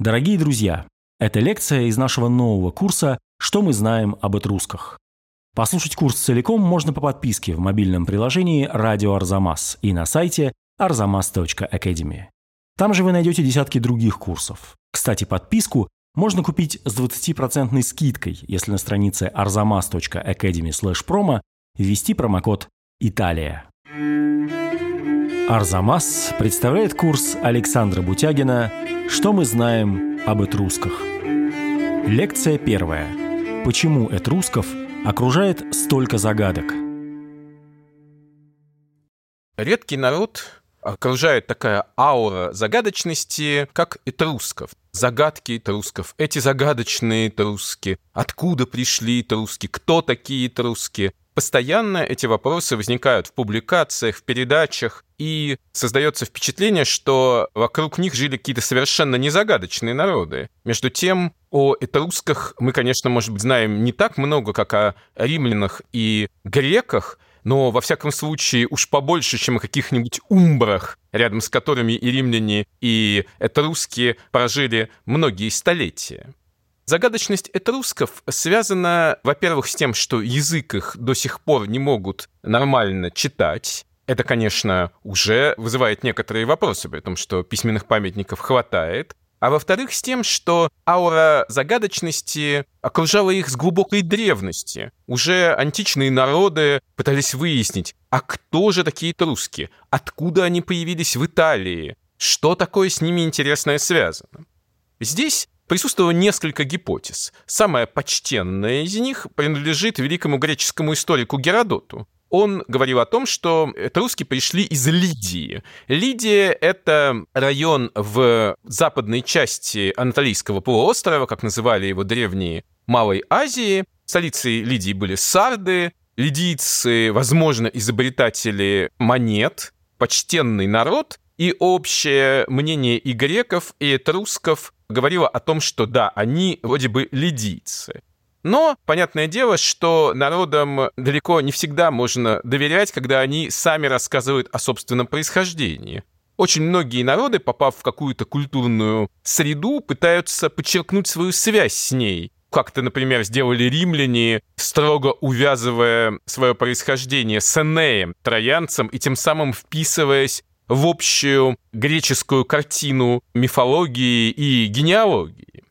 Дорогие друзья, это лекция из нашего нового курса «Что мы знаем об этрусках». Послушать курс целиком можно по подписке в мобильном приложении «Радио Арзамас» и на сайте arzamas.academy. Там же вы найдете десятки других курсов. Кстати, подписку можно купить с 20% скидкой, если на странице arzamas.academy promo ввести промокод «Италия». Арзамас представляет курс Александра Бутягина «Что мы знаем об этрусках?». Лекция первая. Почему этрусков окружает столько загадок? Редкий народ окружает такая аура загадочности, как этрусков. Загадки этрусков. Эти загадочные этруски. Откуда пришли этруски? Кто такие этруски? Постоянно эти вопросы возникают в публикациях, в передачах, и создается впечатление, что вокруг них жили какие-то совершенно незагадочные народы. Между тем, о этрусках мы, конечно, может быть, знаем не так много, как о римлянах и греках, но, во всяком случае, уж побольше, чем о каких-нибудь умбрах, рядом с которыми и римляне, и этруски прожили многие столетия. Загадочность этрусков связана, во-первых, с тем, что язык их до сих пор не могут нормально читать. Это, конечно, уже вызывает некоторые вопросы, при том, что письменных памятников хватает. А во-вторых, с тем, что аура загадочности окружала их с глубокой древности. Уже античные народы пытались выяснить, а кто же такие этруски, откуда они появились в Италии, что такое с ними интересное связано. Здесь присутствовало несколько гипотез. Самая почтенная из них принадлежит великому греческому историку Геродоту. Он говорил о том, что этруски пришли из Лидии. Лидия — это район в западной части Анатолийского полуострова, как называли его древние Малой Азии. Столицей Лидии были сарды, лидийцы, возможно, изобретатели монет, почтенный народ, и общее мнение и греков, и этрусков говорило о том, что да, они вроде бы лидийцы. Но, понятное дело, что народам далеко не всегда можно доверять, когда они сами рассказывают о собственном происхождении. Очень многие народы, попав в какую-то культурную среду, пытаются подчеркнуть свою связь с ней. Как-то, например, сделали римляне, строго увязывая свое происхождение с Энеем, троянцем, и тем самым вписываясь в общую греческую картину мифологии и генеалогии.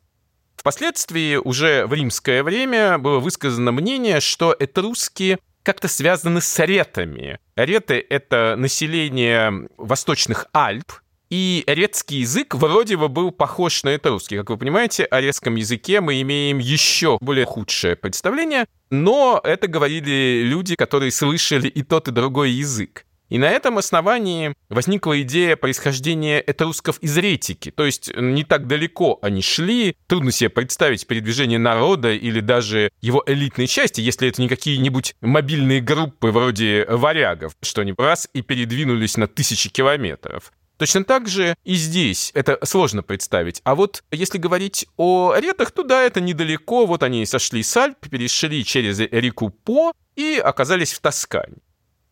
Впоследствии уже в римское время было высказано мнение, что этруски как-то связаны с ретами. Реты — это население восточных Альп, и ретский язык вроде бы был похож на этрусский. Как вы понимаете, о ретском языке мы имеем еще более худшее представление, но это говорили люди, которые слышали и тот, и другой язык. И на этом основании возникла идея происхождения этрусков из ретики, то есть не так далеко они шли, трудно себе представить передвижение народа или даже его элитной части, если это не какие-нибудь мобильные группы вроде варягов, что они раз и передвинулись на тысячи километров. Точно так же и здесь это сложно представить. А вот если говорить о ретах, то да, это недалеко. Вот они сошли с Альп, перешли через реку По и оказались в Тоскане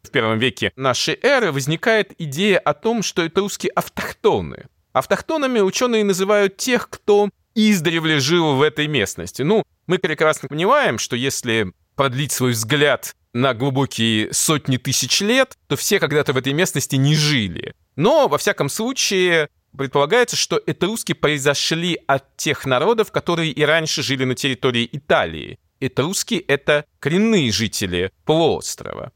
в первом веке нашей эры возникает идея о том, что это русские автохтоны. Автохтонами ученые называют тех, кто издревле жил в этой местности. Ну, мы прекрасно понимаем, что если продлить свой взгляд на глубокие сотни тысяч лет, то все когда-то в этой местности не жили. Но, во всяком случае, предполагается, что этруски произошли от тех народов, которые и раньше жили на территории Италии. Этруски — это коренные жители полуострова.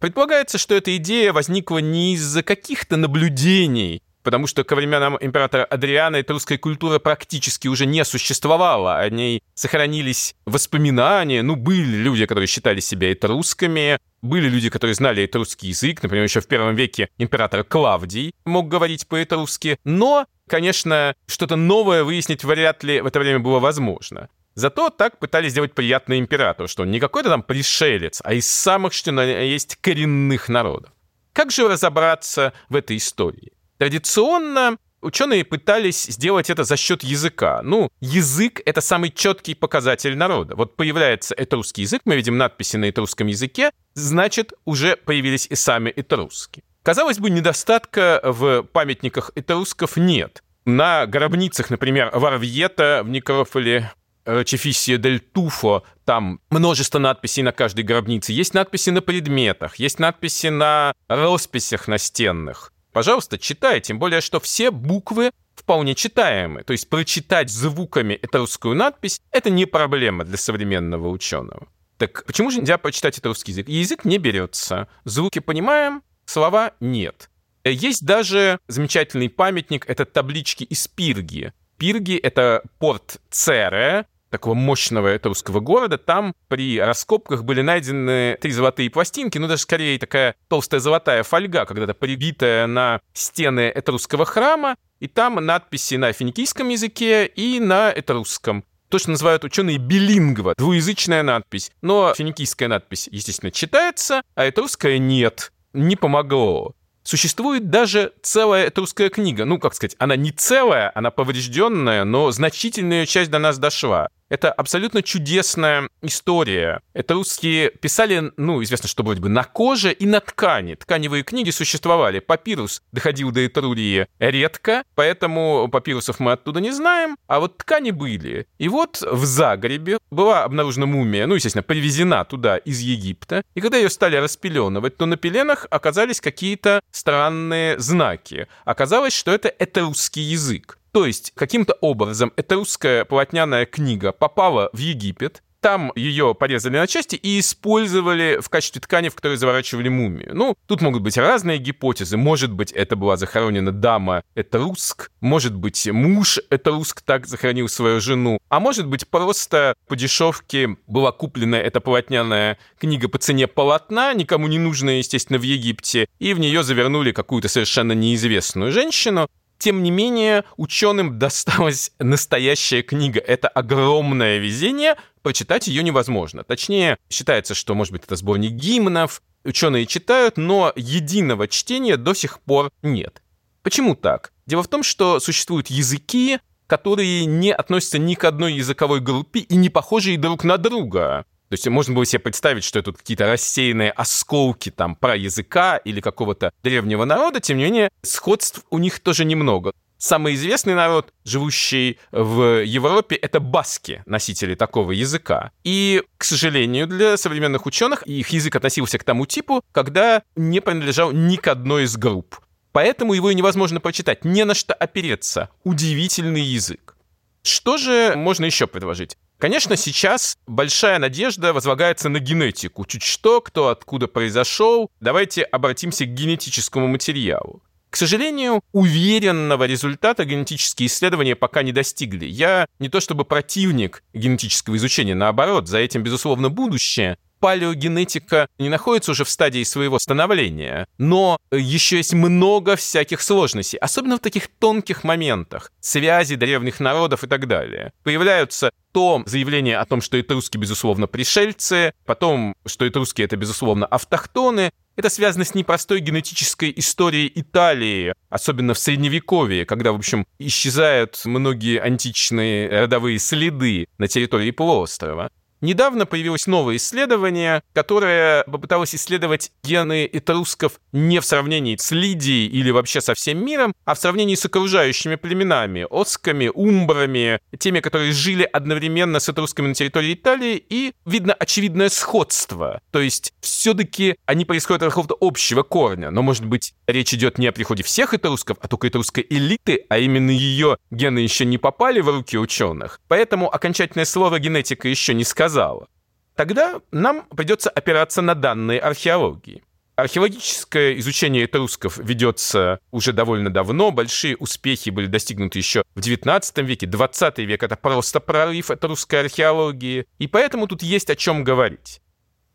Предполагается, что эта идея возникла не из-за каких-то наблюдений, потому что ко временам императора Адриана эта русская культура практически уже не существовала, о ней сохранились воспоминания, ну, были люди, которые считали себя этрусками, были люди, которые знали этрусский язык, например, еще в первом веке император Клавдий мог говорить по-этрусски, но, конечно, что-то новое выяснить вряд ли в это время было возможно. Зато так пытались сделать приятно императору, что он не какой-то там пришелец, а из самых, что есть, коренных народов. Как же разобраться в этой истории? Традиционно ученые пытались сделать это за счет языка. Ну, язык — это самый четкий показатель народа. Вот появляется этрусский язык, мы видим надписи на этрусском языке, значит, уже появились и сами этруски. Казалось бы, недостатка в памятниках этрусков нет. На гробницах, например, Варвьета в некрополе Рачефисия дель Туфо, там множество надписей на каждой гробнице. Есть надписи на предметах, есть надписи на росписях настенных. Пожалуйста, читай, тем более, что все буквы вполне читаемы. То есть прочитать звуками этрусскую надпись — это не проблема для современного ученого. Так почему же нельзя прочитать это русский язык? Язык не берется. Звуки понимаем, слова нет. Есть даже замечательный памятник, это таблички из Пирги. Пирги — это порт Цере, такого мощного этрусского города, там при раскопках были найдены три золотые пластинки, ну даже скорее такая толстая золотая фольга, когда-то прибитая на стены этрусского храма, и там надписи на финикийском языке и на этрусском. То, что называют ученые билингва, двуязычная надпись. Но финикийская надпись, естественно, читается, а этрусская нет. Не помогло. Существует даже целая этрусская книга. Ну, как сказать, она не целая, она поврежденная, но значительная часть до нас дошла. Это абсолютно чудесная история. Это русские писали, ну, известно, что вроде бы на коже и на ткани. Тканевые книги существовали. Папирус доходил до Этрурии редко, поэтому папирусов мы оттуда не знаем, а вот ткани были. И вот в Загребе была обнаружена мумия, ну, естественно, привезена туда из Египта, и когда ее стали распеленывать, то на пеленах оказались какие-то странные знаки. Оказалось, что это этрусский язык. То есть, каким-то образом эта русская полотняная книга попала в Египет, там ее порезали на части и использовали в качестве ткани, в которой заворачивали мумию. Ну, тут могут быть разные гипотезы. Может быть, это была захоронена дама, это руск. Может быть, муж, это руск, так захоронил свою жену. А может быть, просто по дешевке была куплена эта полотняная книга по цене полотна, никому не нужная, естественно, в Египте, и в нее завернули какую-то совершенно неизвестную женщину. Тем не менее, ученым досталась настоящая книга. Это огромное везение, прочитать ее невозможно. Точнее, считается, что, может быть, это сборник гимнов, ученые читают, но единого чтения до сих пор нет. Почему так? Дело в том, что существуют языки, которые не относятся ни к одной языковой группе и не похожи друг на друга. То есть можно было себе представить, что это какие-то рассеянные осколки там про языка или какого-то древнего народа, тем не менее, сходств у них тоже немного. Самый известный народ, живущий в Европе, это баски, носители такого языка. И, к сожалению, для современных ученых их язык относился к тому типу, когда не принадлежал ни к одной из групп. Поэтому его и невозможно прочитать, не на что опереться. Удивительный язык. Что же можно еще предложить? Конечно, сейчас большая надежда возлагается на генетику. Чуть что, кто откуда произошел. Давайте обратимся к генетическому материалу. К сожалению, уверенного результата генетические исследования пока не достигли. Я не то чтобы противник генетического изучения, наоборот, за этим, безусловно, будущее палеогенетика не находится уже в стадии своего становления, но еще есть много всяких сложностей, особенно в таких тонких моментах, связи древних народов и так далее. Появляются то заявление о том, что этруски, безусловно, пришельцы, потом, что этруски — это, безусловно, автохтоны, это связано с непростой генетической историей Италии, особенно в Средневековье, когда, в общем, исчезают многие античные родовые следы на территории полуострова. Недавно появилось новое исследование, которое попыталось исследовать гены этрусков не в сравнении с Лидией или вообще со всем миром, а в сравнении с окружающими племенами, осками, умбрами, теми, которые жили одновременно с этрусками на территории Италии, и видно очевидное сходство. То есть все-таки они происходят от какого-то общего корня, но, может быть, речь идет не о приходе всех этрусков, а только этрусской элиты, а именно ее гены еще не попали в руки ученых. Поэтому окончательное слово генетика еще не сказано, сказала. Тогда нам придется опираться на данные археологии. Археологическое изучение этрусков ведется уже довольно давно. Большие успехи были достигнуты еще в XIX веке. 20 век — это просто прорыв этрусской археологии. И поэтому тут есть о чем говорить.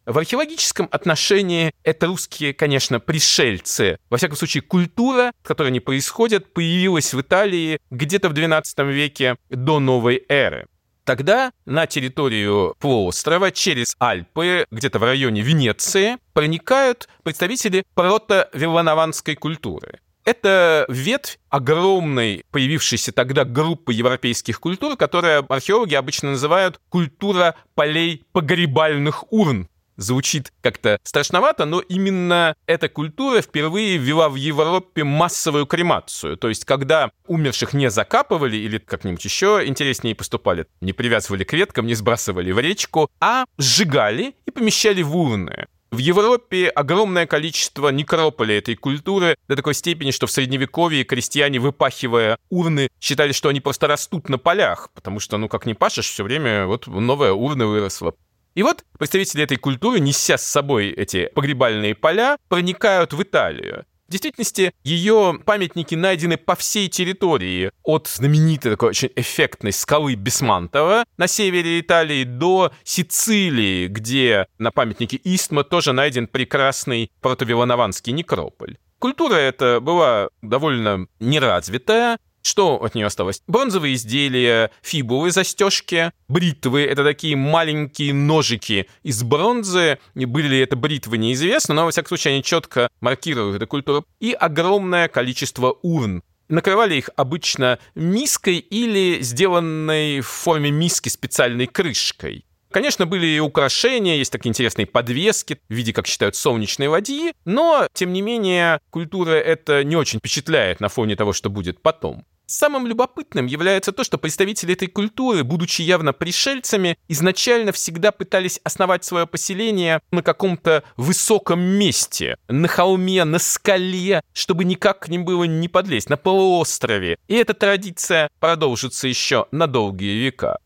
В археологическом отношении это русские, конечно, пришельцы. Во всяком случае, культура, в которой они происходят, появилась в Италии где-то в XII веке до новой эры. Тогда на территорию полуострова через Альпы, где-то в районе Венеции, проникают представители прото-вилланованской культуры. Это ветвь огромной появившейся тогда группы европейских культур, которая археологи обычно называют культура полей погребальных урн. Звучит как-то страшновато, но именно эта культура впервые ввела в Европе массовую кремацию. То есть, когда умерших не закапывали или как-нибудь еще интереснее поступали, не привязывали к веткам, не сбрасывали в речку, а сжигали и помещали в урны. В Европе огромное количество некрополей этой культуры до такой степени, что в Средневековье крестьяне, выпахивая урны, считали, что они просто растут на полях, потому что, ну, как не пашешь, все время вот новая урна выросла. И вот представители этой культуры, неся с собой эти погребальные поля, проникают в Италию. В действительности, ее памятники найдены по всей территории, от знаменитой такой очень эффектной скалы Бесмантова на севере Италии до Сицилии, где на памятнике Истма тоже найден прекрасный протовиланованский некрополь. Культура эта была довольно неразвитая, что от нее осталось? Бронзовые изделия, фибулы, застежки, бритвы. Это такие маленькие ножики из бронзы. Были ли это бритвы, неизвестно, но, во всяком случае, они четко маркируют эту культуру. И огромное количество урн. Накрывали их обычно миской или сделанной в форме миски специальной крышкой. Конечно, были и украшения, есть такие интересные подвески в виде, как считают, солнечной ладьи, но, тем не менее, культура это не очень впечатляет на фоне того, что будет потом. Самым любопытным является то, что представители этой культуры, будучи явно пришельцами, изначально всегда пытались основать свое поселение на каком-то высоком месте, на холме, на скале, чтобы никак к ним было не подлезть, на полуострове. И эта традиция продолжится еще на долгие века.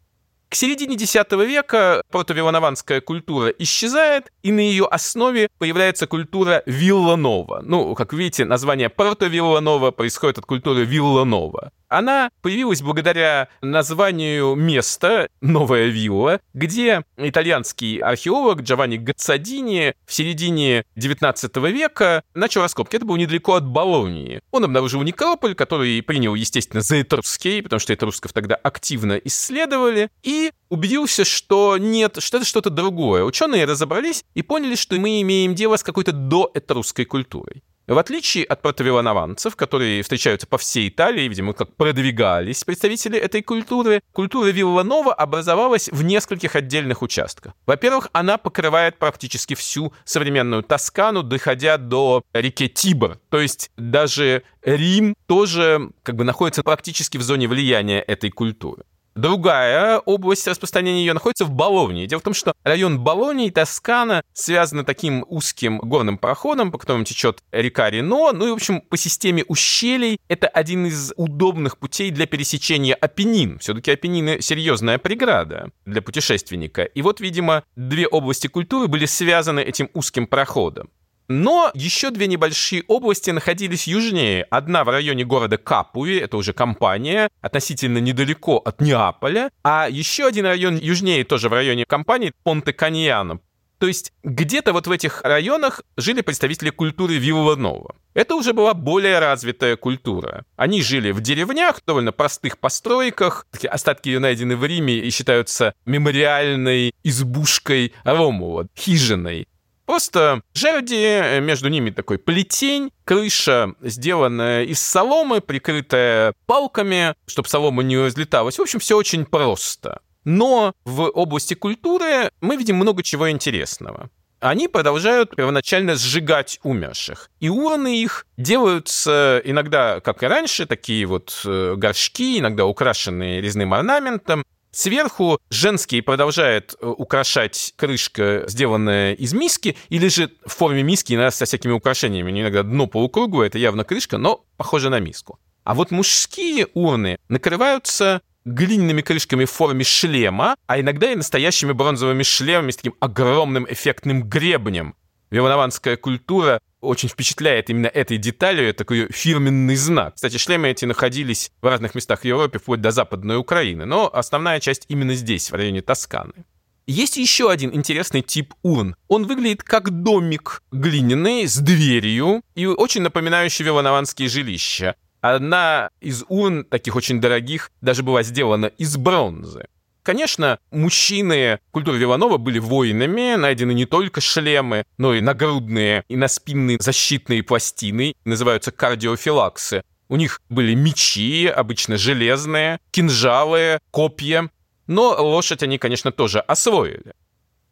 К середине X века протовиланованская культура исчезает, и на ее основе появляется культура Вилланова. Ну, как видите, название протовиланова происходит от культуры Вилланова. Она появилась благодаря названию места Новая Вилла, где итальянский археолог Джованни Гацадини в середине 19 века начал раскопки. Это было недалеко от Болонии. Он обнаружил некрополь, который принял, естественно, за этрусский, потому что этрусков тогда активно исследовали, и убедился, что нет, что это что-то другое. Ученые разобрались и поняли, что мы имеем дело с какой-то доэтрусской культурой. В отличие от протовиланованцев, которые встречаются по всей Италии, видимо, как продвигались представители этой культуры, культура Вилланова образовалась в нескольких отдельных участках. Во-первых, она покрывает практически всю современную Тоскану, доходя до реки Тибр. То есть даже Рим тоже как бы находится практически в зоне влияния этой культуры. Другая область распространения ее находится в Болонии. Дело в том, что район Болонии и Тоскана связаны таким узким горным проходом, по которому течет река Рено. Ну и, в общем, по системе ущелий это один из удобных путей для пересечения Апеннин. Все-таки Апеннины серьезная преграда для путешественника. И вот, видимо, две области культуры были связаны этим узким проходом. Но еще две небольшие области находились южнее. Одна в районе города Капуи, это уже компания, относительно недалеко от Неаполя. А еще один район южнее, тоже в районе компании, Понте-Каньяно. То есть где-то вот в этих районах жили представители культуры Вилланова. Это уже была более развитая культура. Они жили в деревнях, довольно простых постройках. Такие остатки ее найдены в Риме и считаются мемориальной избушкой Ромула, хижиной. Просто жерди, э, между ними такой плетень, крыша сделанная из соломы, прикрытая палками, чтобы солома не разлеталась. В общем, все очень просто. Но в области культуры мы видим много чего интересного они продолжают первоначально сжигать умерших. И урны их делаются иногда, как и раньше, такие вот э, горшки, иногда украшенные резным орнаментом. Сверху женский продолжает э, украшать крышка, сделанная из миски, или же в форме миски, иногда со всякими украшениями. Иногда дно полукруглое, это явно крышка, но похоже на миску. А вот мужские урны накрываются глиняными крышками в форме шлема, а иногда и настоящими бронзовыми шлемами с таким огромным эффектным гребнем. Виланованская культура очень впечатляет именно этой деталью, такой фирменный знак. Кстати, шлемы эти находились в разных местах в Европе, вплоть до Западной Украины, но основная часть именно здесь, в районе Тосканы. Есть еще один интересный тип урн. Он выглядит как домик глиняный с дверью и очень напоминающий виланованские жилища. Одна из урн, таких очень дорогих, даже была сделана из бронзы. Конечно, мужчины культуры Виланова были воинами, найдены не только шлемы, но и нагрудные и наспинные защитные пластины, называются кардиофилаксы. У них были мечи, обычно железные, кинжалы, копья, но лошадь они, конечно, тоже освоили.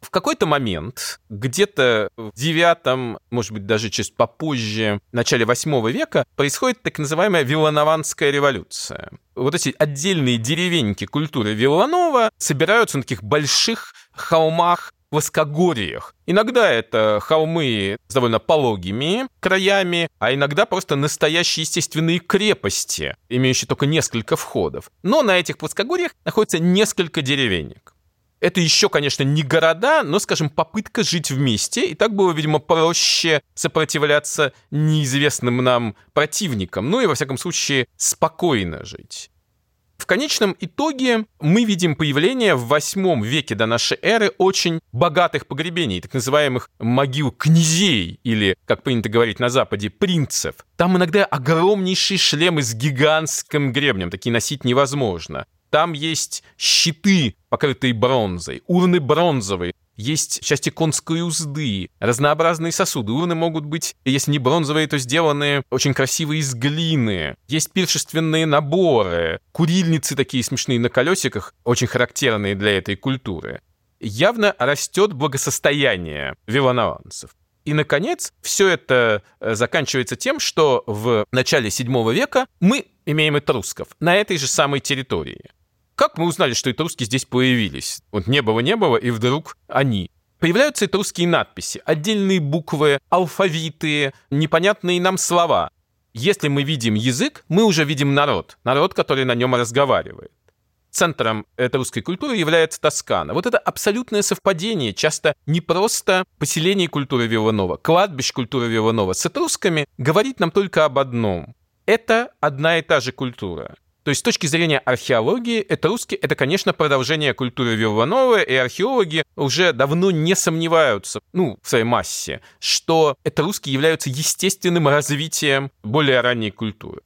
В какой-то момент, где-то в девятом, может быть, даже чуть попозже, в начале восьмого века, происходит так называемая Виланованская революция. Вот эти отдельные деревеньки культуры Виланова собираются на таких больших холмах плоскогорьях. Иногда это холмы с довольно пологими краями, а иногда просто настоящие естественные крепости, имеющие только несколько входов. Но на этих плоскогорьях находится несколько деревенек. Это еще, конечно, не города, но, скажем, попытка жить вместе. И так было, видимо, проще сопротивляться неизвестным нам противникам. Ну и, во всяком случае, спокойно жить. В конечном итоге мы видим появление в восьмом веке до нашей эры очень богатых погребений, так называемых могил князей, или, как принято говорить на Западе, принцев. Там иногда огромнейшие шлемы с гигантским гребнем, такие носить невозможно. Там есть щиты, покрытые бронзой, урны бронзовые, есть части конской узды, разнообразные сосуды. Урны могут быть, если не бронзовые, то сделанные очень красивые из глины. Есть пиршественные наборы, курильницы такие смешные на колесиках, очень характерные для этой культуры. Явно растет благосостояние виланованцев. И, наконец, все это э, заканчивается тем, что в начале VII века мы имеем этрусков на этой же самой территории. Как мы узнали, что этруски здесь появились? Вот не было, не было, и вдруг они. Появляются этрусские надписи, отдельные буквы, алфавиты, непонятные нам слова. Если мы видим язык, мы уже видим народ, народ, который на нем разговаривает. Центром этой русской культуры является Тоскана. Вот это абсолютное совпадение, часто не просто поселение культуры Виланова, кладбище культуры Виланова с этрусками говорит нам только об одном. Это одна и та же культура. То есть с точки зрения археологии, это русский, это, конечно, продолжение культуры Виланова, и археологи уже давно не сомневаются, ну, в своей массе, что это русские являются естественным развитием более ранней культуры.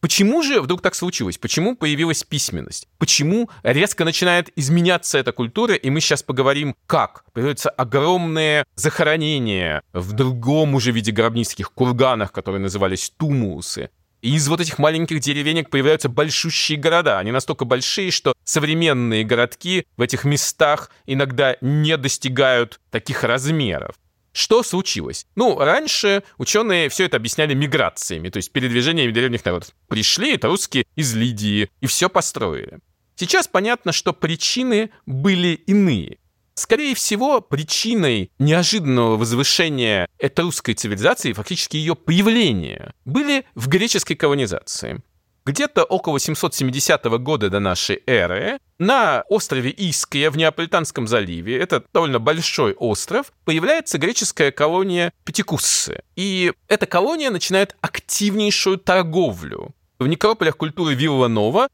Почему же вдруг так случилось? Почему появилась письменность? Почему резко начинает изменяться эта культура? И мы сейчас поговорим, как. Появляются огромные захоронения в другом уже виде гробницких курганах, которые назывались тумусы. И из вот этих маленьких деревенек появляются большущие города. Они настолько большие, что современные городки в этих местах иногда не достигают таких размеров. Что случилось? Ну, раньше ученые все это объясняли миграциями, то есть передвижением древних народов. Пришли это русские из Лидии и все построили. Сейчас понятно, что причины были иные. Скорее всего, причиной неожиданного возвышения этрусской цивилизации, фактически ее появления, были в греческой колонизации. Где-то около 770 года до нашей эры на острове Иския в Неаполитанском заливе, это довольно большой остров, появляется греческая колония Пятикуссы. И эта колония начинает активнейшую торговлю. В некрополях культуры Вилла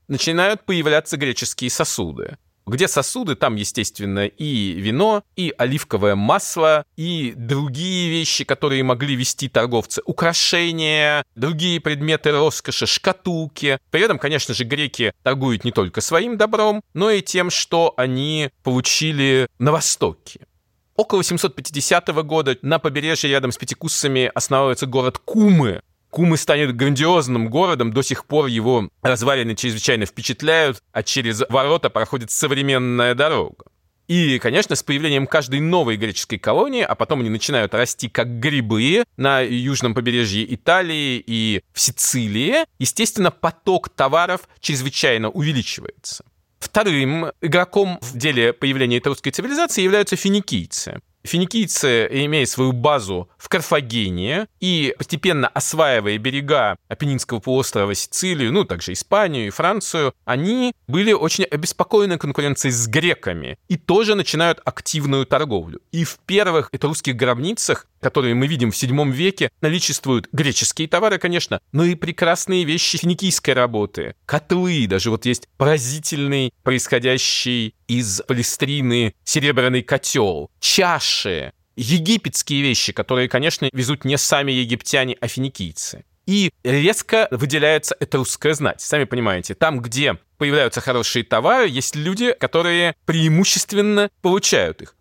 начинают появляться греческие сосуды. Где сосуды, там, естественно, и вино, и оливковое масло, и другие вещи, которые могли вести торговцы. Украшения, другие предметы роскоши, шкатулки. При этом, конечно же, греки торгуют не только своим добром, но и тем, что они получили на Востоке. Около 750 года на побережье рядом с Пятикуссами основывается город Кумы, Кумы станет грандиозным городом, до сих пор его развалины чрезвычайно впечатляют, а через ворота проходит современная дорога. И, конечно, с появлением каждой новой греческой колонии, а потом они начинают расти как грибы на южном побережье Италии и в Сицилии, естественно, поток товаров чрезвычайно увеличивается. Вторым игроком в деле появления этой русской цивилизации являются финикийцы. Финикийцы, имея свою базу в Карфагене и постепенно осваивая берега Апеннинского полуострова Сицилию, ну, также Испанию и Францию, они были очень обеспокоены конкуренцией с греками и тоже начинают активную торговлю. И в первых это русских гробницах которые мы видим в VII веке, наличествуют греческие товары, конечно, но и прекрасные вещи финикийской работы. Котлы, даже вот есть поразительный, происходящий из полистрины серебряный котел, чаши, египетские вещи, которые, конечно, везут не сами египтяне, а финикийцы. И резко выделяется этрусская знать. Сами понимаете, там, где появляются хорошие товары, есть люди, которые преимущественно получают их.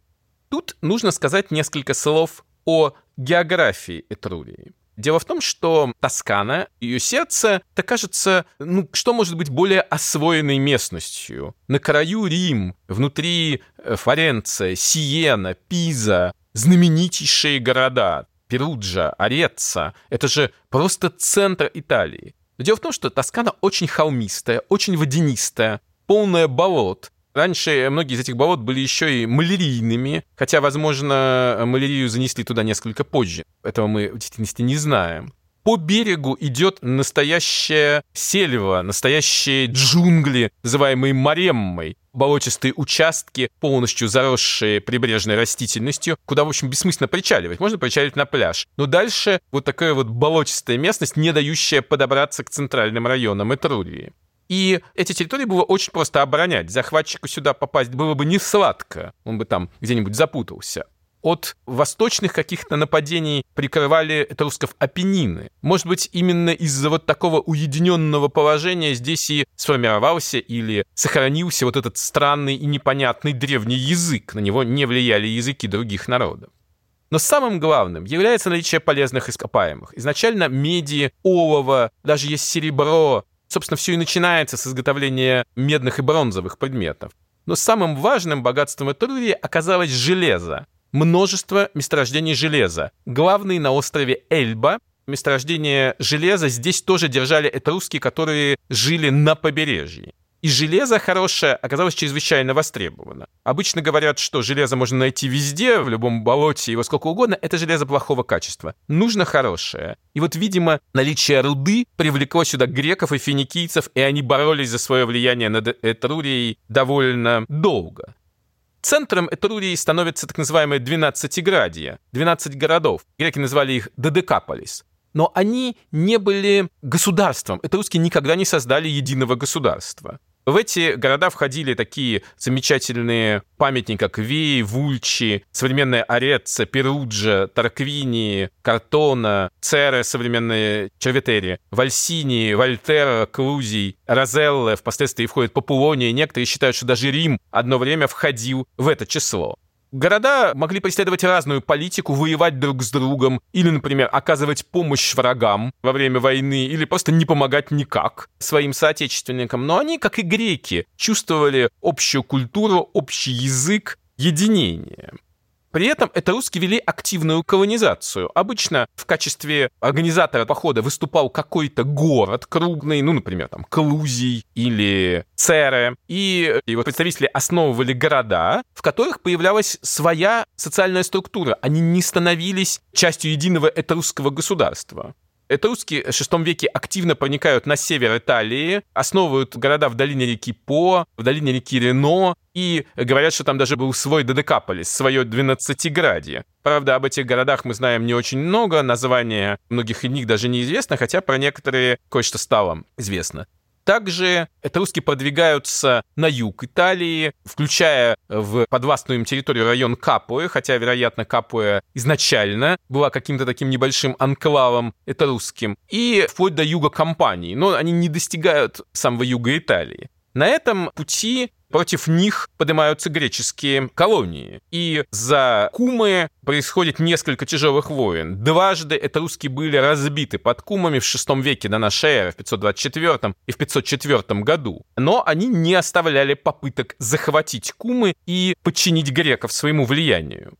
Тут нужно сказать несколько слов о географии Этрурии. Дело в том, что Тоскана, ее сердце, это кажется, ну, что может быть более освоенной местностью? На краю Рим, внутри э, Флоренция, Сиена, Пиза, знаменитейшие города, Перуджа, Ореца. Это же просто центр Италии. Но дело в том, что Тоскана очень холмистая, очень водянистая, полная болот. Раньше многие из этих болот были еще и малярийными, хотя, возможно, малярию занесли туда несколько позже. Этого мы в действительности не знаем. По берегу идет настоящая сельва, настоящие джунгли, называемые мареммой, болотистые участки, полностью заросшие прибрежной растительностью, куда, в общем, бессмысленно причаливать. Можно причаливать на пляж. Но дальше вот такая вот болотистая местность, не дающая подобраться к центральным районам Этрурии. И эти территории было очень просто оборонять. Захватчику сюда попасть было бы не сладко. Он бы там где-нибудь запутался. От восточных каких-то нападений прикрывали этрусков Апеннины. Может быть, именно из-за вот такого уединенного положения здесь и сформировался или сохранился вот этот странный и непонятный древний язык. На него не влияли языки других народов. Но самым главным является наличие полезных ископаемых. Изначально меди, олово, даже есть серебро, Собственно, все и начинается с изготовления медных и бронзовых предметов. Но самым важным богатством Этрурии оказалось железо. Множество месторождений железа. Главный на острове Эльба. Месторождение железа здесь тоже держали этрусские, которые жили на побережье. И железо хорошее оказалось чрезвычайно востребовано. Обычно говорят, что железо можно найти везде, в любом болоте, его сколько угодно. Это железо плохого качества. Нужно хорошее. И вот, видимо, наличие руды привлекло сюда греков и финикийцев, и они боролись за свое влияние над Этрурией довольно долго. Центром Этрурии становится так называемая Двенадцатиградия, 12 городов. Греки назвали их Дедекаполис но они не были государством. Это русские никогда не создали единого государства. В эти города входили такие замечательные памятники, как Вей, Вульчи, современная Ореца, Перуджа, Тарквини, Картона, Цере, современные Черветери, Вальсини, Вольтера, Клузий, Розелле, впоследствии входит Папулония. Некоторые считают, что даже Рим одно время входил в это число. Города могли преследовать разную политику, воевать друг с другом, или, например, оказывать помощь врагам во время войны, или просто не помогать никак своим соотечественникам. Но они, как и греки, чувствовали общую культуру, общий язык, единение. При этом это русские вели активную колонизацию. Обычно в качестве организатора похода выступал какой-то город крупный, ну, например, там, Клузий или Цере, и его представители основывали города, в которых появлялась своя социальная структура. Они не становились частью единого этрусского государства. Этруски в VI веке активно проникают на север Италии, основывают города в долине реки По, в долине реки Рено, и говорят, что там даже был свой Дедекаполис, свое двенадцатиградие. Правда, об этих городах мы знаем не очень много, названия многих из них даже неизвестно, хотя про некоторые кое-что стало известно. Также этруски продвигаются на юг Италии, включая в подвластную им территорию район Капуэ, хотя, вероятно, Капуэ изначально была каким-то таким небольшим анклавом этрусским, и вплоть до юга Кампании, но они не достигают самого юга Италии. На этом пути Против них поднимаются греческие колонии. И за Кумы происходит несколько тяжелых войн. Дважды это русские были разбиты под Кумами в VI веке до нашей эры, в 524 и в 504 году. Но они не оставляли попыток захватить Кумы и подчинить греков своему влиянию.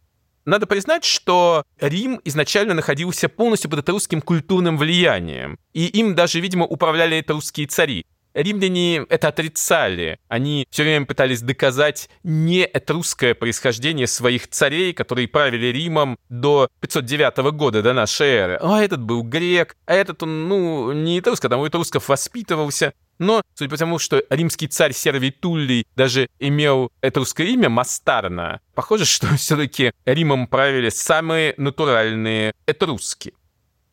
Надо признать, что Рим изначально находился полностью под этрусским культурным влиянием, и им даже, видимо, управляли этрусские цари. Римляне это отрицали. Они все время пытались доказать не этрусское происхождение своих царей, которые правили Римом до 509 года до нашей эры. А этот был грек, а этот он, ну, не этруск, а там у этрусков воспитывался. Но, судя по тому, что римский царь Сервий Туллий даже имел этрусское имя Мастарна, похоже, что все-таки Римом правили самые натуральные этруски.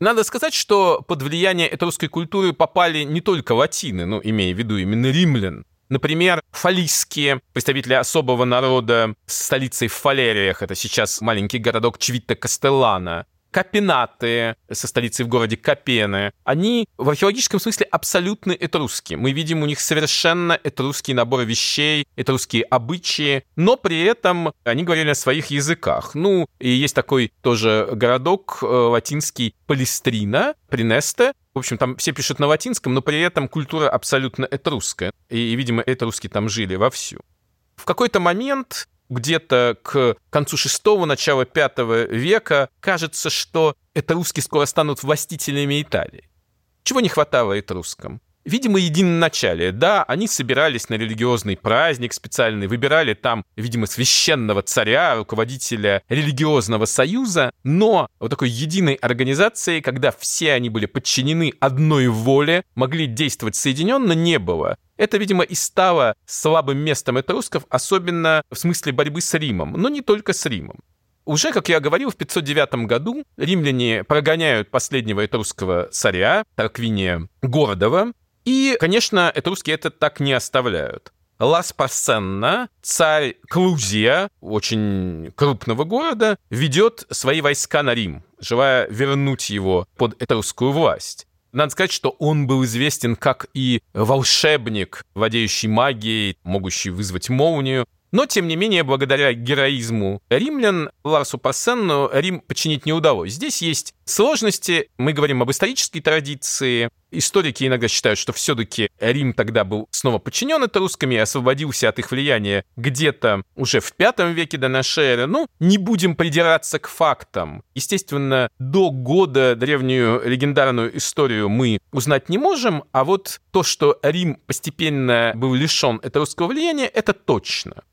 Надо сказать, что под влияние этрусской культуры попали не только латины, ну, имея в виду именно римлян. Например, фалийские представители особого народа с столицей в Фалериях, это сейчас маленький городок Чвитта Кастеллана. Капенаты со столицей в городе Капены, они в археологическом смысле абсолютно этрусские. Мы видим у них совершенно этрусский набор вещей, этрусские обычаи, но при этом они говорили на своих языках. Ну, и есть такой тоже городок э, латинский Палестрина, Принесте, в общем, там все пишут на латинском, но при этом культура абсолютно этрусская. И, и видимо, этруски там жили вовсю. В какой-то момент где-то к концу шестого, начала пятого века кажется, что этруски скоро станут властителями Италии. Чего не хватало этрускам? Видимо, единоначалие. Да, они собирались на религиозный праздник специальный, выбирали там, видимо, священного царя, руководителя религиозного союза, но вот такой единой организации, когда все они были подчинены одной воле, могли действовать соединенно, не было. Это, видимо, и стало слабым местом этрусков, особенно в смысле борьбы с Римом, но не только с Римом. Уже, как я говорил, в 509 году римляне прогоняют последнего этрусского царя, Тарквиния Гордова, и, конечно, этруски это так не оставляют. Лас Пассенна, царь Клузия, очень крупного города, ведет свои войска на Рим, желая вернуть его под этрусскую власть. Надо сказать, что он был известен как и волшебник, владеющий магией, могущий вызвать молнию, но, тем не менее, благодаря героизму римлян Ларсу Пассенну Рим починить не удалось. Здесь есть сложности. Мы говорим об исторической традиции. Историки иногда считают, что все-таки Рим тогда был снова подчинен этрусками и освободился от их влияния где-то уже в пятом веке до нашей эры. Ну, не будем придираться к фактам. Естественно, до года древнюю легендарную историю мы узнать не можем, а вот то, что Рим постепенно был лишен этрусского влияния, это точно.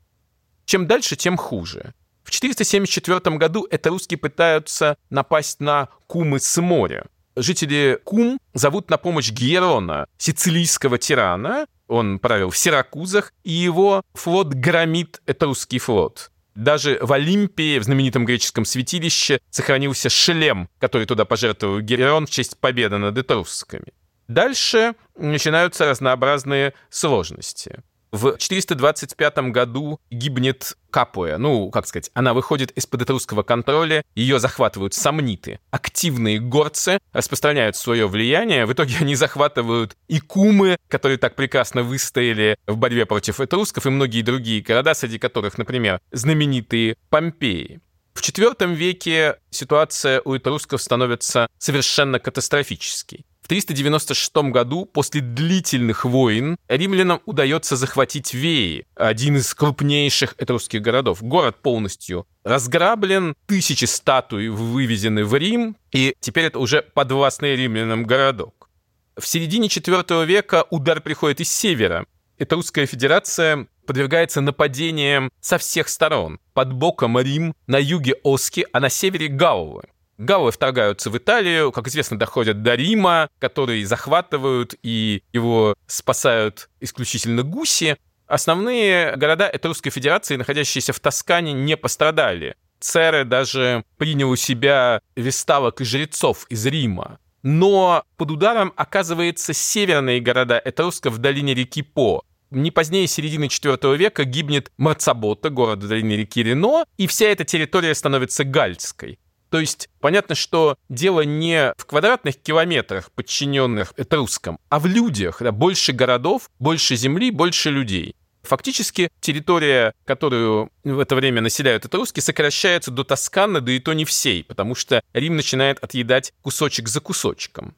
Чем дальше, тем хуже. В 474 году этруски пытаются напасть на Кумы с моря. Жители Кум зовут на помощь Герона, сицилийского тирана. Он правил в Сиракузах, и его флот громит этрусский флот. Даже в Олимпии, в знаменитом греческом святилище, сохранился шлем, который туда пожертвовал Герон в честь победы над этрусками. Дальше начинаются разнообразные сложности. В 425 году гибнет Капуя. Ну, как сказать, она выходит из-под этрусского контроля, ее захватывают сомниты. Активные горцы распространяют свое влияние, в итоге они захватывают и кумы, которые так прекрасно выстояли в борьбе против этрусков, и многие другие города, среди которых, например, знаменитые Помпеи. В IV веке ситуация у этрусков становится совершенно катастрофической. В 396 году, после длительных войн, римлянам удается захватить Веи, один из крупнейших этрусских городов. Город полностью разграблен, тысячи статуй вывезены в Рим, и теперь это уже подвластный римлянам городок. В середине IV века удар приходит из севера. Этрусская федерация подвергается нападениям со всех сторон. Под боком Рим, на юге Оски, а на севере Галлы. Галлы вторгаются в Италию, как известно, доходят до Рима, который захватывают и его спасают исключительно гуси. Основные города Этрусской Федерации, находящиеся в Тоскане, не пострадали. Церы даже принял у себя весталок и жрецов из Рима. Но под ударом оказывается северные города Этруска в долине реки По. Не позднее середины IV века гибнет Марцабота, город в долине реки Рено, и вся эта территория становится гальской. То есть понятно, что дело не в квадратных километрах, подчиненных этрускам, а в людях. Да, больше городов, больше земли, больше людей. Фактически территория, которую в это время населяют этруски, сокращается до Тосканы, да и то не всей, потому что Рим начинает отъедать кусочек за кусочком.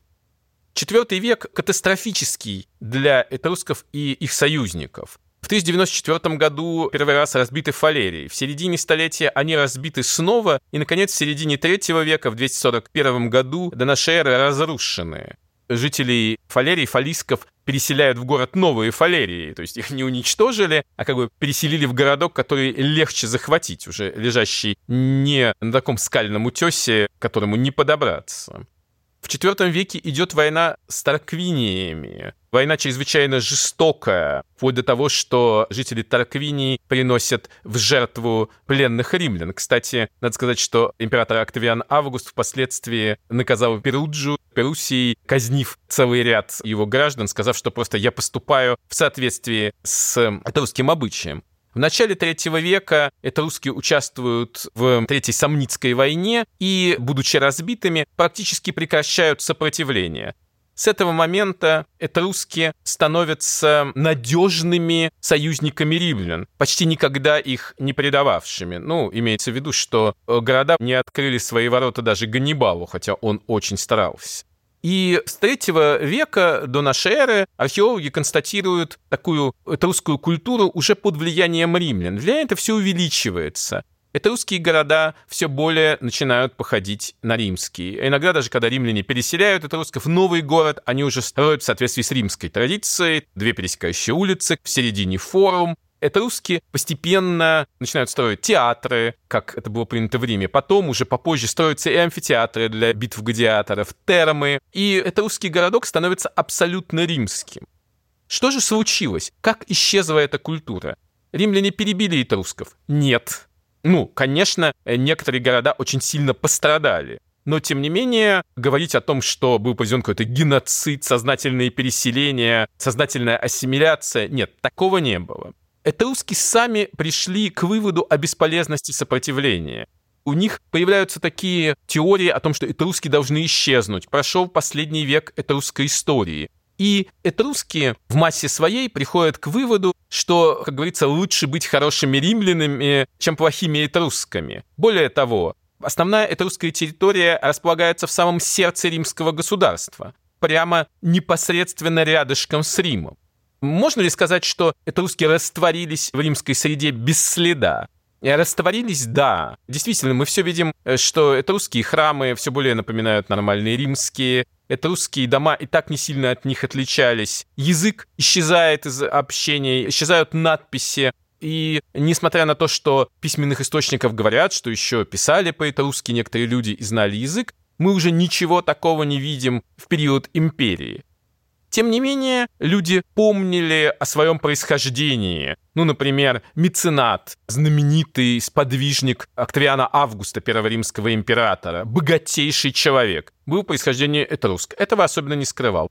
Четвертый век катастрофический для этрусков и их союзников. В 1094 году первый раз разбиты фалерии. В середине столетия они разбиты снова, и, наконец, в середине третьего века, в 241 году, до нашей эры разрушены. Жителей фалерий, фалисков переселяют в город новые фалерии, то есть их не уничтожили, а как бы переселили в городок, который легче захватить, уже лежащий не на таком скальном утесе, к которому не подобраться. В IV веке идет война с Тарквиниями. Война чрезвычайно жестокая, вплоть до того, что жители Тарквинии приносят в жертву пленных римлян. Кстати, надо сказать, что император Октавиан Август впоследствии наказал Перуджу, Перусии, казнив целый ряд его граждан, сказав, что просто я поступаю в соответствии с русским обычаем. В начале третьего века этрусские участвуют в Третьей Самницкой войне и, будучи разбитыми, практически прекращают сопротивление. С этого момента этруски становятся надежными союзниками римлян, почти никогда их не предававшими. Ну, имеется в виду, что э, города не открыли свои ворота даже Ганнибалу, хотя он очень старался. И с третьего века до нашей эры археологи констатируют такую этрусскую культуру уже под влиянием римлян. Влияние это все увеличивается. Этрусские города все более начинают походить на римские. Иногда даже когда римляне переселяют этрусков в новый город, они уже строят в соответствии с римской традицией. Две пересекающие улицы, в середине форум, Этрусские постепенно начинают строить театры, как это было принято в Риме. Потом уже попозже строятся и амфитеатры для битв гладиаторов, термы. И этрусский городок становится абсолютно римским. Что же случилось? Как исчезла эта культура? Римляне перебили этрусков? Нет. Ну, конечно, некоторые города очень сильно пострадали. Но, тем не менее, говорить о том, что был произведен какой-то геноцид, сознательные переселения, сознательная ассимиляция, нет, такого не было. Этруски сами пришли к выводу о бесполезности сопротивления. У них появляются такие теории о том, что этруски должны исчезнуть. Прошел последний век этрусской истории. И этруски в массе своей приходят к выводу, что, как говорится, лучше быть хорошими римлянами, чем плохими этрусками. Более того, основная этрусская территория располагается в самом сердце римского государства, прямо непосредственно рядышком с Римом. Можно ли сказать, что этрусские растворились в римской среде без следа? И растворились, да. Действительно, мы все видим, э, что этрусские храмы все более напоминают нормальные римские, этрусские дома и так не сильно от них отличались. Язык исчезает из общения, исчезают надписи. И несмотря на то, что письменных источников говорят, что еще писали по-этрусски некоторые люди и знали язык, мы уже ничего такого не видим в период империи. Тем не менее, люди помнили о своем происхождении. Ну, например, меценат, знаменитый сподвижник Октавиана Августа, первого римского императора, богатейший человек, был происхождение этруск. Этого особенно не скрывал.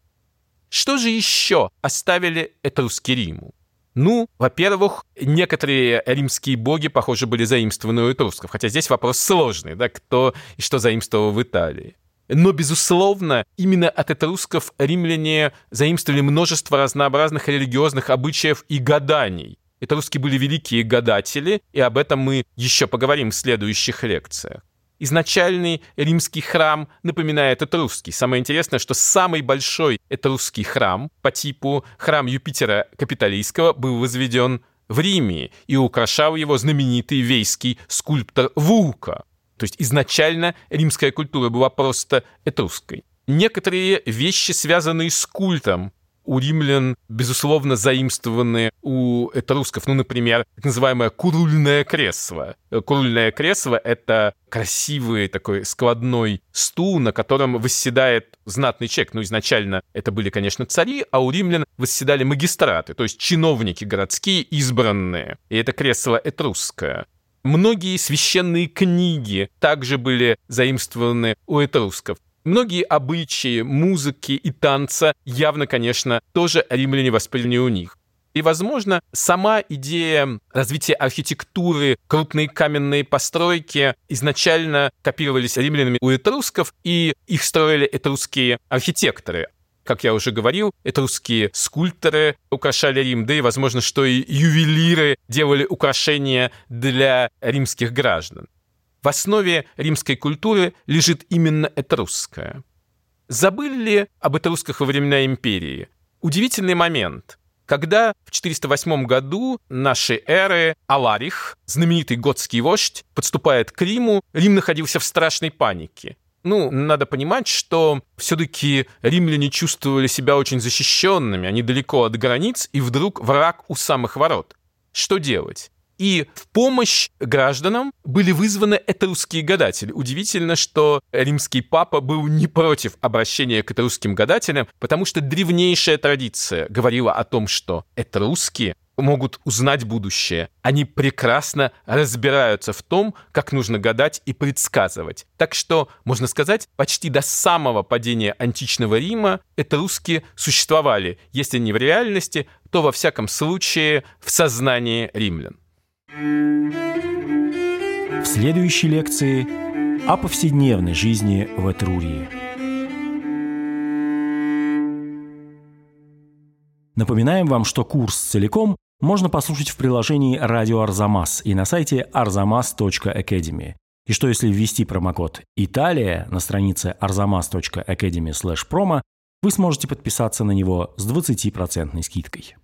Что же еще оставили этруски Риму? Ну, во-первых, некоторые римские боги, похоже, были заимствованы у этрусков, хотя здесь вопрос сложный, да, кто и что заимствовал в Италии. Но, безусловно, именно от этрусков римляне заимствовали множество разнообразных религиозных обычаев и гаданий. Этруски были великие гадатели, и об этом мы еще поговорим в следующих лекциях. Изначальный римский храм напоминает этрусский. Самое интересное, что самый большой этрусский храм по типу храм Юпитера Капитолийского был возведен в Риме и украшал его знаменитый вейский скульптор Вулка. То есть изначально римская культура была просто этрусской. Некоторые вещи, связанные с культом, у римлян, безусловно, заимствованы у этрусков. Ну, например, так называемое курульное кресло. Курульное кресло — это красивый такой складной стул, на котором восседает знатный человек. Ну, изначально это были, конечно, цари, а у римлян восседали магистраты, то есть чиновники городские, избранные. И это кресло этрусское. Многие священные книги также были заимствованы у этрусков. Многие обычаи музыки и танца явно, конечно, тоже римляне восприняли у них. И, возможно, сама идея развития архитектуры, крупные каменные постройки изначально копировались римлянами у этрусков, и их строили этрусские архитекторы. Как я уже говорил, этрусские скульпторы украшали Рим, да и, возможно, что и ювелиры делали украшения для римских граждан. В основе римской культуры лежит именно этрусская. Забыли ли об этрусках во времена империи? Удивительный момент. Когда в 408 году нашей эры Аларих, знаменитый готский вождь, подступает к Риму, Рим находился в страшной панике. Ну, надо понимать, что все-таки римляне чувствовали себя очень защищенными, они далеко от границ, и вдруг враг у самых ворот. Что делать? И в помощь гражданам были вызваны этрусские гадатели. Удивительно, что римский папа был не против обращения к этрусским гадателям, потому что древнейшая традиция говорила о том, что этрусские могут узнать будущее. Они прекрасно разбираются в том, как нужно гадать и предсказывать. Так что, можно сказать, почти до самого падения античного Рима этруски существовали, если не в реальности, то во всяком случае в сознании римлян. В следующей лекции о повседневной жизни в Этрурии. Напоминаем вам, что курс целиком можно послушать в приложении «Радио Арзамас» и на сайте arzamas.academy. И что если ввести промокод «Италия» на странице arzamas.academy/promo, вы сможете подписаться на него с 20% скидкой.